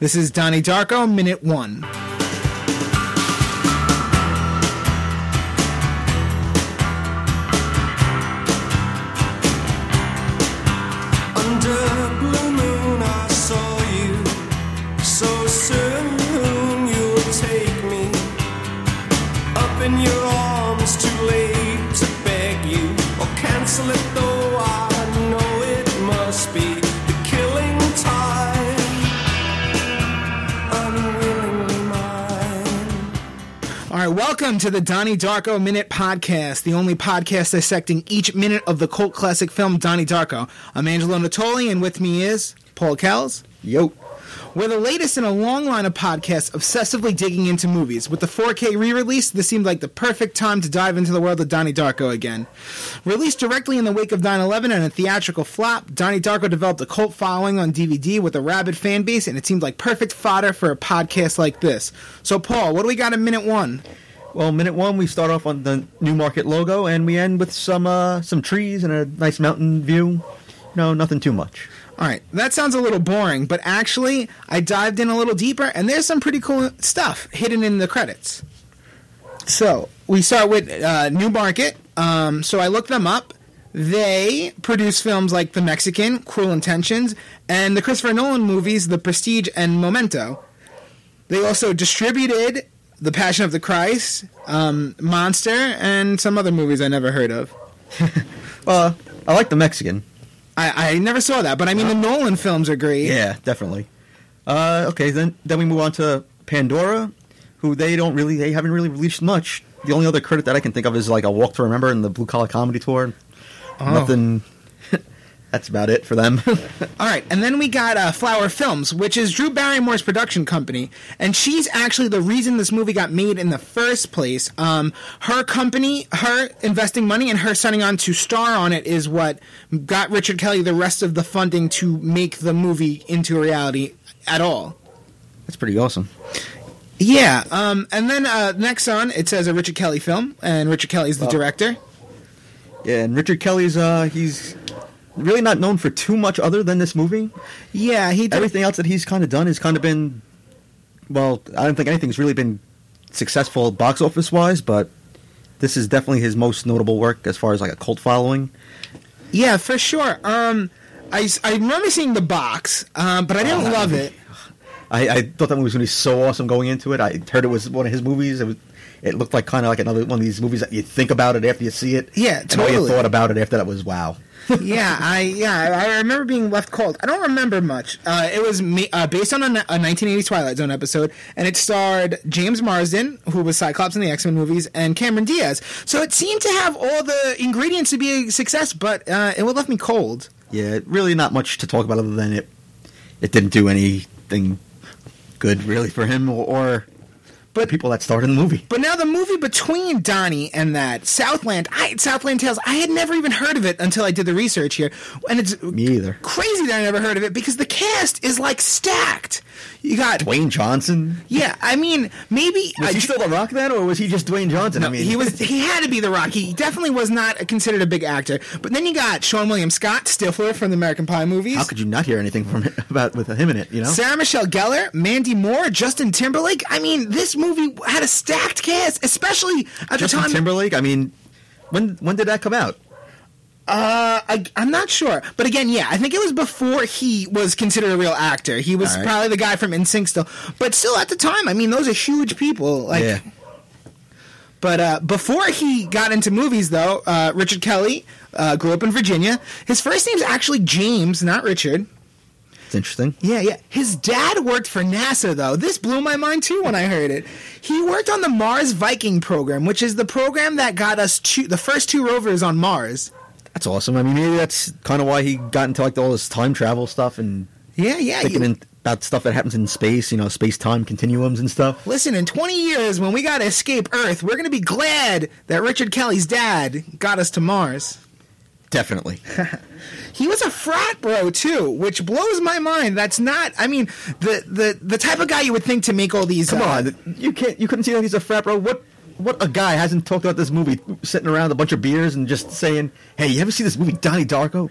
This is Donnie Darko, minute one. Under welcome to the Donnie Darko Minute Podcast, the only podcast dissecting each minute of the cult classic film Donnie Darko. I'm Angelo Natoli, and with me is Paul Kells. Yo. We're the latest in a long line of podcasts obsessively digging into movies. With the 4K re release, this seemed like the perfect time to dive into the world of Donnie Darko again. Released directly in the wake of 9 11 and a theatrical flop, Donnie Darko developed a cult following on DVD with a rabid fan base, and it seemed like perfect fodder for a podcast like this. So, Paul, what do we got in minute one? Well, minute one, we start off on the Newmarket logo, and we end with some uh, some trees and a nice mountain view. No, nothing too much. All right, that sounds a little boring, but actually, I dived in a little deeper, and there's some pretty cool stuff hidden in the credits. So we start with uh, Newmarket. Um, so I looked them up. They produce films like The Mexican, Cruel Intentions, and the Christopher Nolan movies The Prestige and Memento. They also distributed The Passion of the Christ, um, Monster, and some other movies I never heard of. well, I like the Mexican. I, I never saw that, but I mean, the Nolan films are great. Yeah, definitely. Uh, okay, then then we move on to Pandora, who they don't really they haven't really released much. The only other credit that I can think of is like a Walk to Remember and the Blue Collar Comedy Tour. Nothing. That's about it for them. All right, and then we got uh, Flower Films, which is Drew Barrymore's production company, and she's actually the reason this movie got made in the first place. Um, her company, her investing money, and her signing on to star on it is what got Richard Kelly the rest of the funding to make the movie into reality at all. that's pretty awesome. Yeah, um, and then uh, next on it says a Richard Kelly film, and Richard Kelly is the director. Yeah, and Richard Kelly's uh he's really not known for too much other than this movie. Yeah, he did. everything else that he's kind of done has kind of been well i don't think anything's really been successful box office wise but this is definitely his most notable work as far as like a cult following Yeah, for sure. Um, I, I remember seeing the box, um, but I didn't Oh, love it. i, I thought that movie was going to be so awesome going into it i heard it was one of his movies it, was, it looked like kind of like another one of these movies that you think about it after you see it Yeah, and all totally. you thought about it after that was wow yeah, I yeah I remember being left cold. I don't remember much. Uh, it was ma- uh, based on a, a 1980 Twilight Zone episode, and it starred James Marsden, who was Cyclops in the X Men movies, and Cameron Diaz. So it seemed to have all the ingredients to be a success, but uh, it left me cold. yeah really not much to talk about other than it it didn't do anything good really for him or, or But- people that starred in the movie But now the movie between Donnie and that Southland, I, Southland Tales, I had never even heard of it until I did the research here, and it's me either crazy that I never heard of it because the cast is like stacked. You got Dwayne Johnson yeah, I mean maybe Was I- he still The Rock then, or was he just Dwayne Johnson? No, I mean, he was he had to be the Rock. He definitely was not considered a big actor. But then you got Seann William Scott, Stifler from the American Pie movies. How could you not hear anything from about with him in it? You know, Sarah Michelle Gellar, Mandy Moore, Justin Timberlake. I mean, this movie had a stacked cast, especially at Justin the time. Timberlake. I mean, when when did that come out? Uh, I, I'm not sure, but again, yeah, I think it was before he was considered a real actor. He was right. probably the guy from NSYNC still, but still at the time, I mean, those are huge people. Like, yeah, But uh, before he got into movies, though, uh, Richard Kelly uh, grew up in Virginia. His first name's actually James, not Richard. It's interesting. Yeah, yeah. His dad worked for NASA, though. This blew my mind too when I heard it. He worked on the Mars Viking program, which is the program that got us two, the first two rovers on Mars. That's awesome. I mean, maybe that's kind of why he got into like all this time travel stuff and Yeah, yeah. thinking you- in, about stuff that happens in space. You know, space time continuums and stuff. Listen, in 20 years, when we got to escape Earth, we're going to be glad that Richard Kelly's dad got us to Mars. Definitely. He was a frat bro too, which blows my mind. That's not. I mean, the the the type of guy you would think to make all these. Come uh, on, you can't. You couldn't see that he's a frat bro. What? What a guy hasn't talked about this movie, sitting around a bunch of beers and just saying, "Hey, you ever see this movie Donnie Darko?"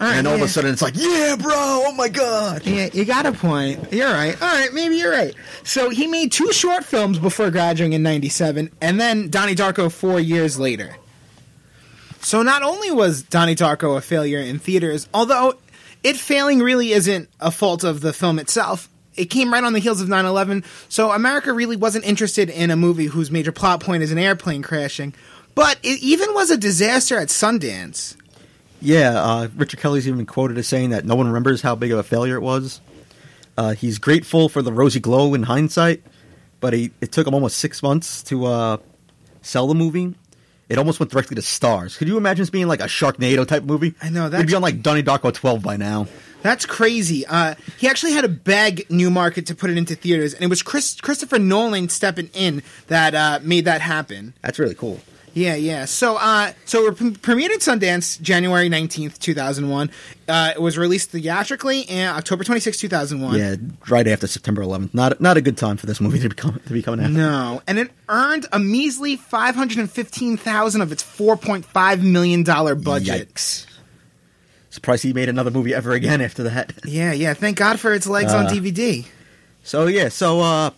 right, and all of a sudden it's like, yeah, bro, oh my god. Yeah, you got a point. You're right. All right, maybe you're right. So he made two short films before graduating in 97, and then Donnie Darko four years later. So not only was Donnie Darko a failure in theaters, although it failing really isn't a fault of the film itself, it came right on the heels of 9 11, so America really wasn't interested in a movie whose major plot point is an airplane crashing. But it even was a disaster at Sundance. Yeah, uh, Richard Kelly's even quoted as saying that no one remembers how big of a failure it was. Uh, he's grateful for the rosy glow in hindsight, but he, it took him almost six months to uh, sell the movie. It almost went directly to stars. Could you imagine this being like a Sharknado type movie? I know, that would be on like Donnie Darko 12 by now. That's crazy. Uh, he actually had to beg Newmarket to put it into theaters, and it was Chris, Christopher Nolan stepping in that uh, made that happen. That's really cool. Yeah, yeah. So, uh, so it pre- premiered at Sundance January nineteenth, two thousand one. Uh, it was released theatrically in October twenty sixth, two thousand one. Yeah, right after September 11th. Not not a good time for this movie to be, com- to be coming out. No, and it earned a measly five hundred and fifteen thousand of its four point five million dollar budget. Yikes. Surprised he made another movie ever again after that. Yeah, yeah. Thank God for its legs on Uh, DVD. So yeah, so uh,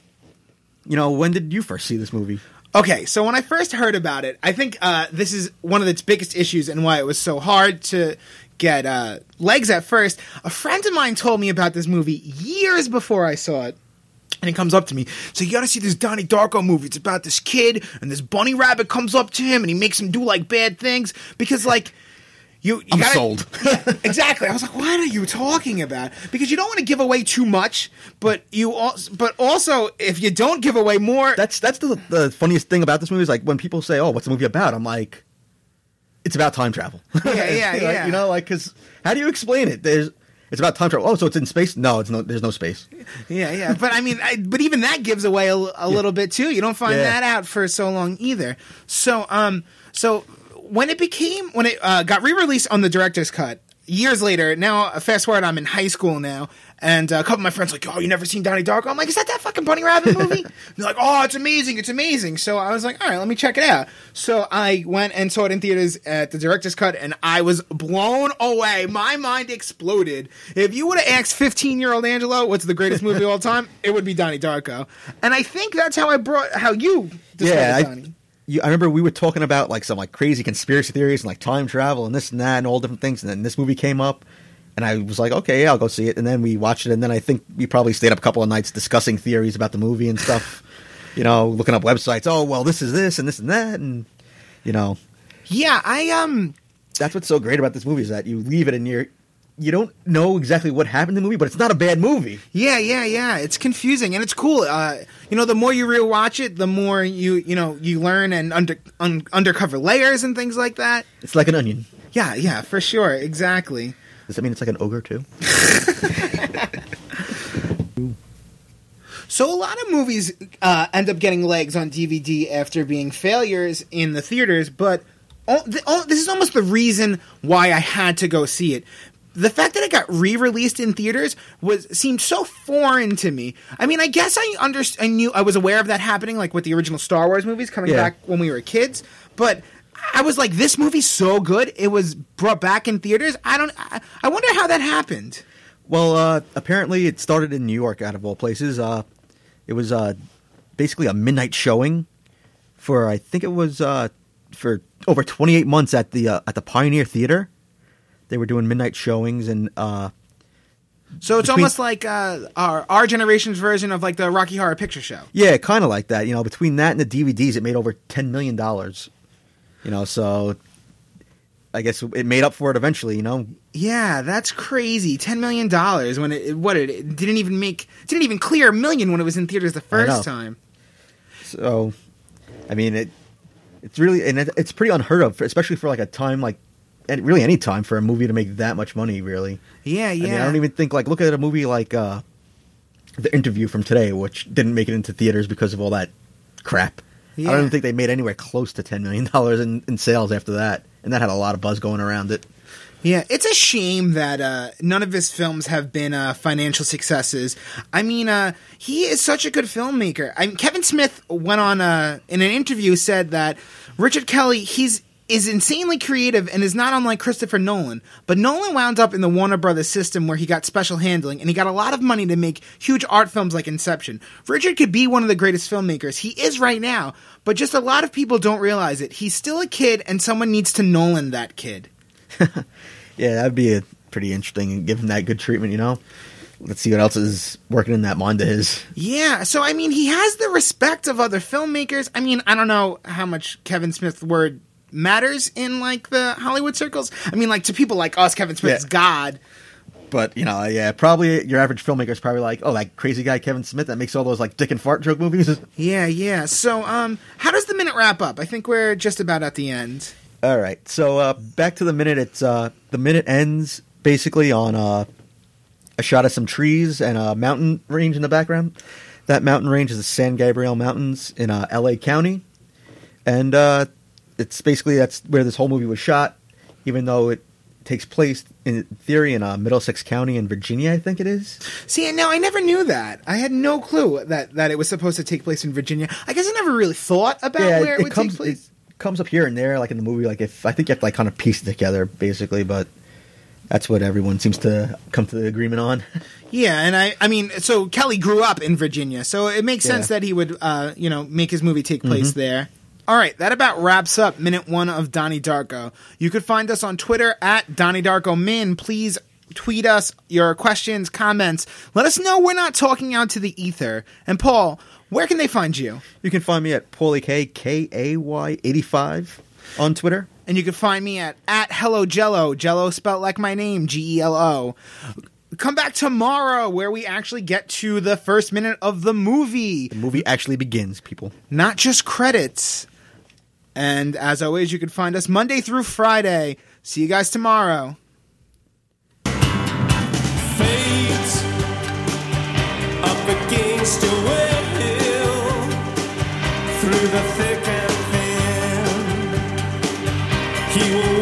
you know, when did you first see this movie? Okay, so when I first heard about it, I think uh, this is one of its biggest issues and why it was so hard to get uh, legs at first. A friend of mine told me about this movie years before I saw it. And he comes up to me, so you gotta see this Donnie Darko movie. It's about this kid, and this bunny rabbit comes up to him, and he makes him do like bad things because, like, you. you I'm gotta- sold. exactly. I was like, what are you talking about? Because you don't want to give away too much, but you also, but also if you don't give away more, That's that's the the funniest thing about this movie is like when people say, "Oh, what's the movie about?" I'm like, "It's about time travel." Yeah, yeah, Like, yeah. You know, like because how do you explain it? There's it's about time travel. Oh, so it's in space? No, it's no. There's no space. Yeah, yeah, but I mean, I, but even that gives away a, a little bit too. You don't find Yeah. that out for so long either. So, um, so when it became when it uh, got re-released on the director's cut years later, now uh, fast forward, I'm in high school now, and uh, a couple of my friends like, "Oh, you never seen Donnie Darko?" I'm like, "Is that that fucking Bunny Rabbit movie?" They're like, "Oh, it's amazing, it's amazing." So I was like, "All right, let me check it out." So I went and saw it in theaters at the director's cut, and I was blown away. My mind exploded. If you would have asked 15 year old Angelo what's the greatest movie of all time, it would be Donnie Darko. And I think that's how I brought how you discovered yeah, I, Donnie. You, I remember we were talking about like some like crazy conspiracy theories and like time travel and this and that and all different things, and then this movie came up, and I was like, okay, yeah, I'll go see it, and then we watched it, and then I think we probably stayed up a couple of nights discussing theories about the movie and stuff. you know, looking up websites. Oh, well, this is this and this and that, and you know, Yeah, I um that's what's so great about this movie is that you leave it and you're you don't know exactly what happened in the movie, but it's not a bad movie. Yeah, yeah, yeah. It's confusing and it's cool. Uh, you know, the more you rewatch it, the more you you know you learn and under un, undercover layers and things like that. It's like an onion. Yeah, yeah, for sure, exactly. Does that mean it's like an ogre too? So a lot of movies uh, end up getting legs on DVD after being failures in the theaters, but all, th- all, this is almost the reason why I had to go see it. The fact that it got re-released in theaters was seemed so foreign to me. I mean, I guess I under I knew I was aware of that happening, like with the original Star Wars movies coming Yeah. back when we were kids, but. I was like, this movie's so good. It was brought back in theaters. I don't. I, I wonder how that happened. Well, uh, apparently it started in New York, out of all places. Uh, it was uh, basically a midnight showing for I think it was uh, for over 28 months at the uh, at the Pioneer Theater. They were doing midnight showings, and uh, So it's Between- almost like uh, our our generation's version of like the Rocky Horror Picture Show. yeah, kind of like that. You know, between that and the DVDs, it made over 10 million dollars. You know, so I guess it made up for it eventually. You know, Yeah, that's crazy. Ten million dollars when it what it, it didn't even make didn't even clear a million when it was in theaters the first time. So, I mean, it it's really and it, it's pretty unheard of, especially for like a time like and really any time for a movie to make that much money. Really, Yeah, yeah. I mean, I don't even think like look at a movie like uh, the interview from today, which didn't make it into theaters because of all that crap. I don't even think they made anywhere close to ten million dollars in, in sales after that, and that had a lot of buzz going around it. Yeah, it's a shame that uh, none of his films have been uh, financial successes. I mean, uh, he is such a good filmmaker. I mean, Kevin Smith went on uh, in an interview said that Richard Kelly he's is insanely creative and is not unlike Christopher Nolan. But Nolan wound up in the Warner Brothers system where he got special handling and he got a lot of money to make huge art films like Inception. Richard could be one of the greatest filmmakers. He is right now, but just a lot of people don't realize it. He's still a kid and someone needs to Nolan that kid. Yeah, that'd be a pretty interesting and give him that good treatment, you know? Let's see what else is working in that mind of his. Yeah, so I mean, he has the respect of other filmmakers. I mean, I don't know how much Kevin Smith's word matters in like the Hollywood circles. I mean, like to people like us, Kevin Smith's Yeah. God. But, you know, yeah, probably your average filmmaker is probably like, oh, that crazy guy Kevin Smith that makes all those like dick and fart joke movies. Yeah, yeah. So, um, how does the minute wrap up? I think we're just about at the end. All right. So uh, back to the minute. It's uh, the minute ends basically on uh, a shot of some trees and a mountain range in the background. That mountain range is the San Gabriel Mountains in uh, L.A. County, and uh, it's basically that's where this whole movie was shot. Even though it takes place in theory in uh, Middlesex County in Virginia, I think it is. See, no, I never knew that. I had no clue that that it was supposed to take place in Virginia. I guess I never really thought about where it, would comes take place. it comes up here and there, like in the movie. Like if I think you have to like kind of piece it together, basically, but. That's what everyone seems to come to the agreement on. Yeah, and I, I mean, so Kelly grew up in Virginia, so it makes sense that he would, uh, you know, make his movie take place there. All right, that about wraps up minute one of Donnie Darko. You could find us on Twitter at Donnie Darko Min. Please tweet us your questions, comments. Let us know we're not talking out to the ether. And Paul, where can they find you? You can find me at Paulie K K A Y eighty five on Twitter. And you can find me at at Hello Jello, Jello spelt like my name, G E L O. Come back tomorrow where we actually get to the first minute of the movie. The movie actually begins, people. not just credits. And as always, you can find us Monday through Friday. See you guys tomorrow. fate up against through the thick and thin. He will